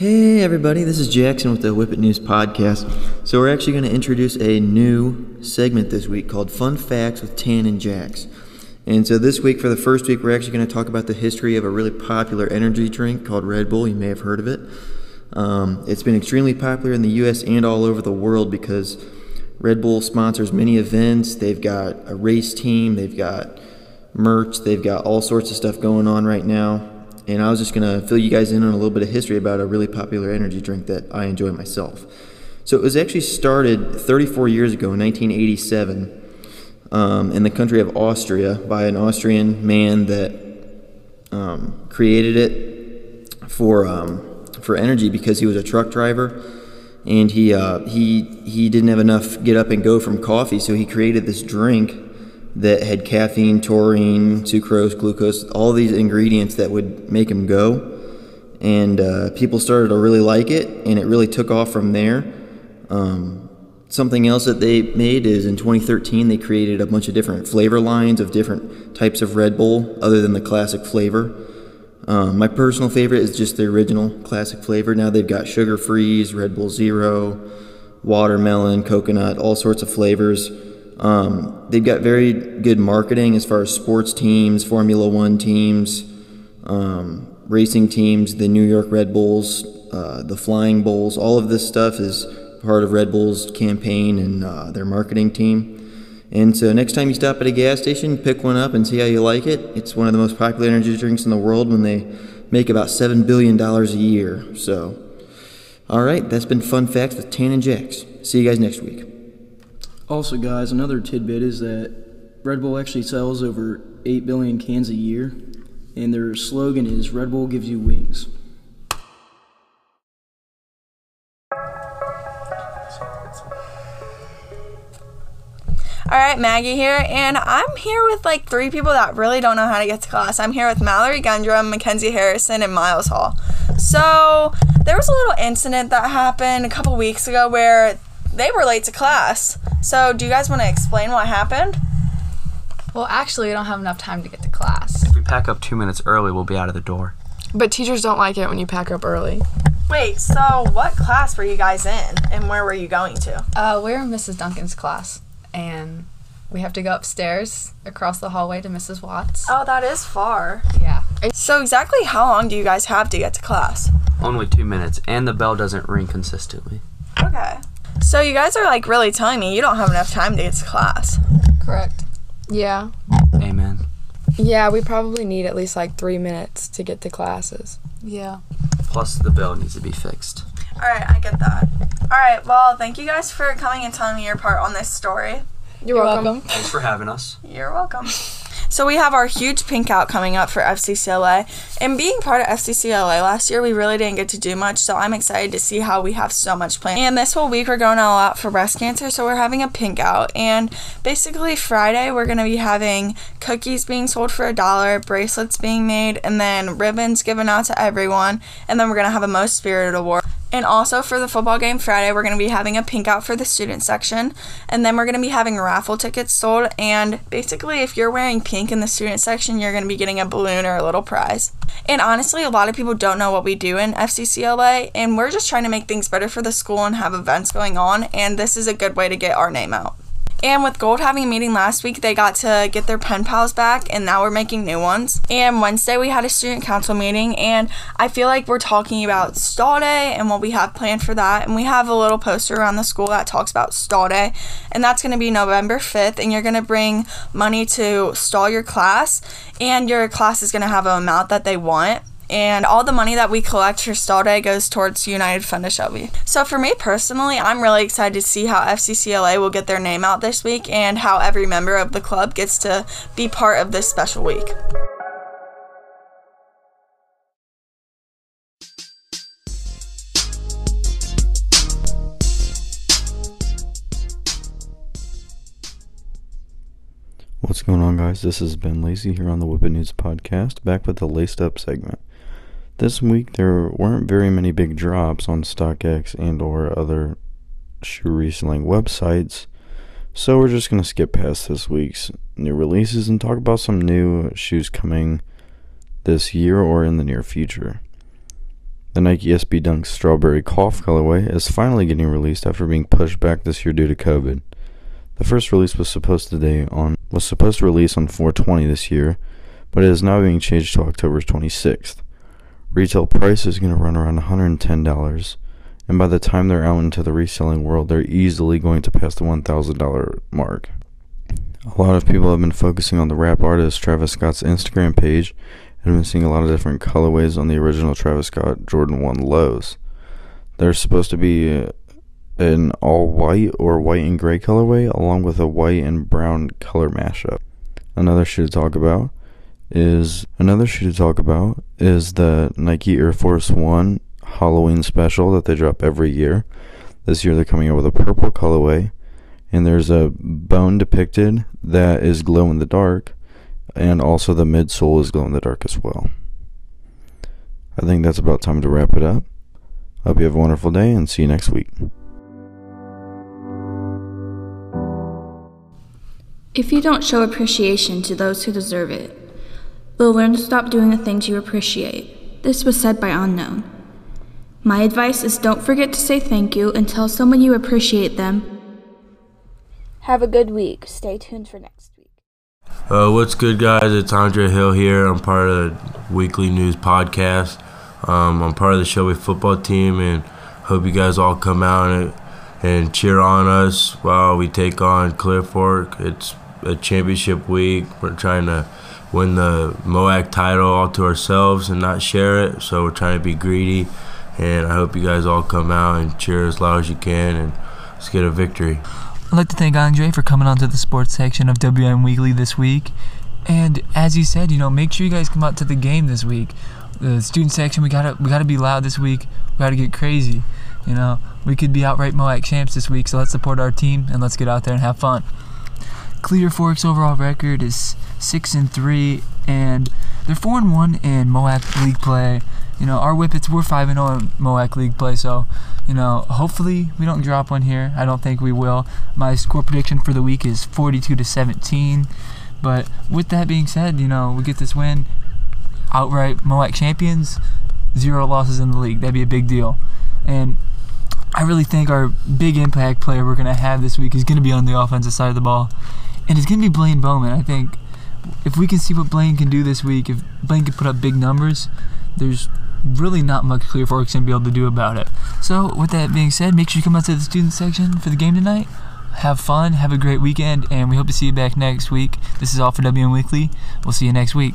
Hey everybody, this is Jackson with the Whippet News podcast. So we're actually going to introduce a new segment this week called Fun Facts with Tan and Jax. And so this week, for the first week, we're actually going to talk about the history of a really popular energy drink called Red Bull. You may have heard of it. Um, it's been extremely popular in the U.S. and all over the world because Red Bull sponsors many events. They've got a race team, they've got merch, they've got all sorts of stuff going on right now. And I was just going to fill you guys in on a little bit of history about a really popular energy drink that I enjoy myself. So it was actually started 34 years ago in 1987 um, in the country of Austria by an Austrian man that um, created it for um, for energy because he was a truck driver and he uh, he he didn't have enough get up and go from coffee, so he created this drink that had caffeine, taurine, sucrose, glucose, all these ingredients that would make him go. And uh, people started to really like it, and it really took off from there. Um, something else that they made is in 2013 they created a bunch of different flavor lines of different types of Red Bull, other than the classic flavor. Um, my personal favorite is just the original classic flavor. Now they've got sugar freeze, Red Bull Zero, watermelon, coconut, all sorts of flavors. Um, they've got very good marketing as far as sports teams, Formula One teams, um, racing teams, the New York Red Bulls, uh, the Flying Bulls. All of this stuff is part of Red Bull's campaign and uh, their marketing team. And so next time you stop at a gas station, pick one up and see how you like it. It's one of the most popular energy drinks in the world when they make about $7 billion a year. So, all right, that's been Fun Facts with Tan and Jax. See you guys next week. Also, guys, another tidbit is that Red Bull actually sells over 8 billion cans a year, and their slogan is Red Bull gives you wings. All right, Maggie here, and I'm here with like three people that really don't know how to get to class. I'm here with Mallory Gundrum, Mackenzie Harrison, and Miles Hall. So, there was a little incident that happened a couple weeks ago where they were late to class. So, do you guys want to explain what happened? Well, actually, we don't have enough time to get to class. If we pack up two minutes early, we'll be out of the door. But teachers don't like it when you pack up early. Wait, so what class were you guys in, and where were you going to? Uh, we're in Mrs. Duncan's class, and we have to go upstairs across the hallway to Mrs. Watts. Oh, that is far. Yeah. So, exactly how long do you guys have to get to class? Only two minutes, and the bell doesn't ring consistently. Okay. So, you guys are like really telling me you don't have enough time to get to class. Correct. Yeah. Amen. Yeah, we probably need at least like three minutes to get to classes. Yeah. Plus, the bell needs to be fixed. All right, I get that. All right, well, thank you guys for coming and telling me your part on this story. You're, welcome. Thanks for having us. You're welcome. So we have our huge pink out coming up for FCCLA. And being part of FCCLA last year, we really didn't get to do much, so I'm excited to see how we have so much planned. And this whole week, we're going all out for breast cancer, so we're having a pink out. And basically, Friday, we're going to be having cookies being sold for a dollar, bracelets being made, and then ribbons given out to everyone. And then we're going to have a Most Spirited Award. And also for the football game Friday, we're going to be having a pink out for the student section. And then we're going to be having raffle tickets sold. And basically, if you're wearing pink in the student section, you're going to be getting a balloon or a little prize. And honestly, a lot of people don't know what we do in FCCLA. And we're just trying to make things better for the school and have events going on. And this is a good way to get our name out. And with Gold having a meeting last week, they got to get their pen pals back, and now we're making new ones. And Wednesday, we had a student council meeting, and I feel like we're talking about Stall Day and what we have planned for that. And we have a little poster around the school that talks about Stall Day, and that's going to be November 5th. And you're going to bring money to stall your class, and your class is going to have an amount that they want and all the money that we collect for Stall Day goes towards United Fund of Shelby. So for me personally, I'm really excited to see how FCCLA will get their name out this week and how every member of the club gets to be part of this special week. What's going on, guys? This is Ben Lacey here on the Whippet News podcast, back with the Laced Up segment. This week there weren't very many big drops on StockX and or other shoe reselling websites, so we're just gonna skip past this week's new releases and talk about some new shoes coming this year or in the near future. The Nike SB Dunk Strawberry Cough colorway is finally getting released after being pushed back this year due to COVID. The first release was supposed to on was supposed to release on 420 this year, but it is now being changed to October 26th. Retail price is going to run around $110, and by the time they're out into the reselling world, they're easily going to pass the $1,000 mark. A lot of people have been focusing on the rap artist Travis Scott's Instagram page and been seeing a lot of different colorways on the original Travis Scott Jordan 1 lows. There's supposed to be an all white or white and gray colorway along with a white and brown color mashup. Another shoe to talk about is another shoe to talk about is the Nike Air Force 1 Halloween special that they drop every year. This year they're coming out with a purple colorway and there's a bone depicted that is glow in the dark and also the midsole is glow in the dark as well. I think that's about time to wrap it up. Hope you have a wonderful day and see you next week. If you don't show appreciation to those who deserve it, they'll learn to stop doing the things you appreciate. This was said by Unknown. My advice is don't forget to say thank you and tell someone you appreciate them. Have a good week. Stay tuned for next week. Uh, what's good, guys? It's Andre Hill here. I'm part of the weekly news podcast. Um, I'm part of the Shelby football team, and hope you guys all come out and, and cheer on us while we take on Clear Fork. It's a championship week. We're trying to win the MOAC title all to ourselves and not share it. So we're trying to be greedy. And I hope you guys all come out and cheer as loud as you can and let's get a victory. I'd like to thank Andre for coming onto the sports section of WM Weekly this week. And as he said, you know, make sure you guys come out to the game this week. The student section, we gotta we gotta be loud this week. We gotta get crazy. You know, we could be outright MOAC champs this week, so let's support our team and let's get out there and have fun. Clear Fork's overall record is six and three, and they're four and one in MOAC league play. You know, our Whippets we're five and zero oh in MOAC league play, so you know, hopefully we don't drop one here. I don't think we will. My score prediction for the week is 42 to 17. But with that being said, you know, we get this win, outright MOAC champions, zero losses in the league. That'd be a big deal. And I really think our big impact player we're going to have this week is going to be on the offensive side of the ball and it's to be Blaine Bowman. I think if we can see what Blaine can do this week, if Blaine can put up big numbers, there's really not much Clear Fork's to be able to do about it. So, with that being said, make sure you come out to the student section for the game tonight. Have fun, have a great weekend, and we hope to see you back next week. This is all for WM Weekly. We'll see you next week.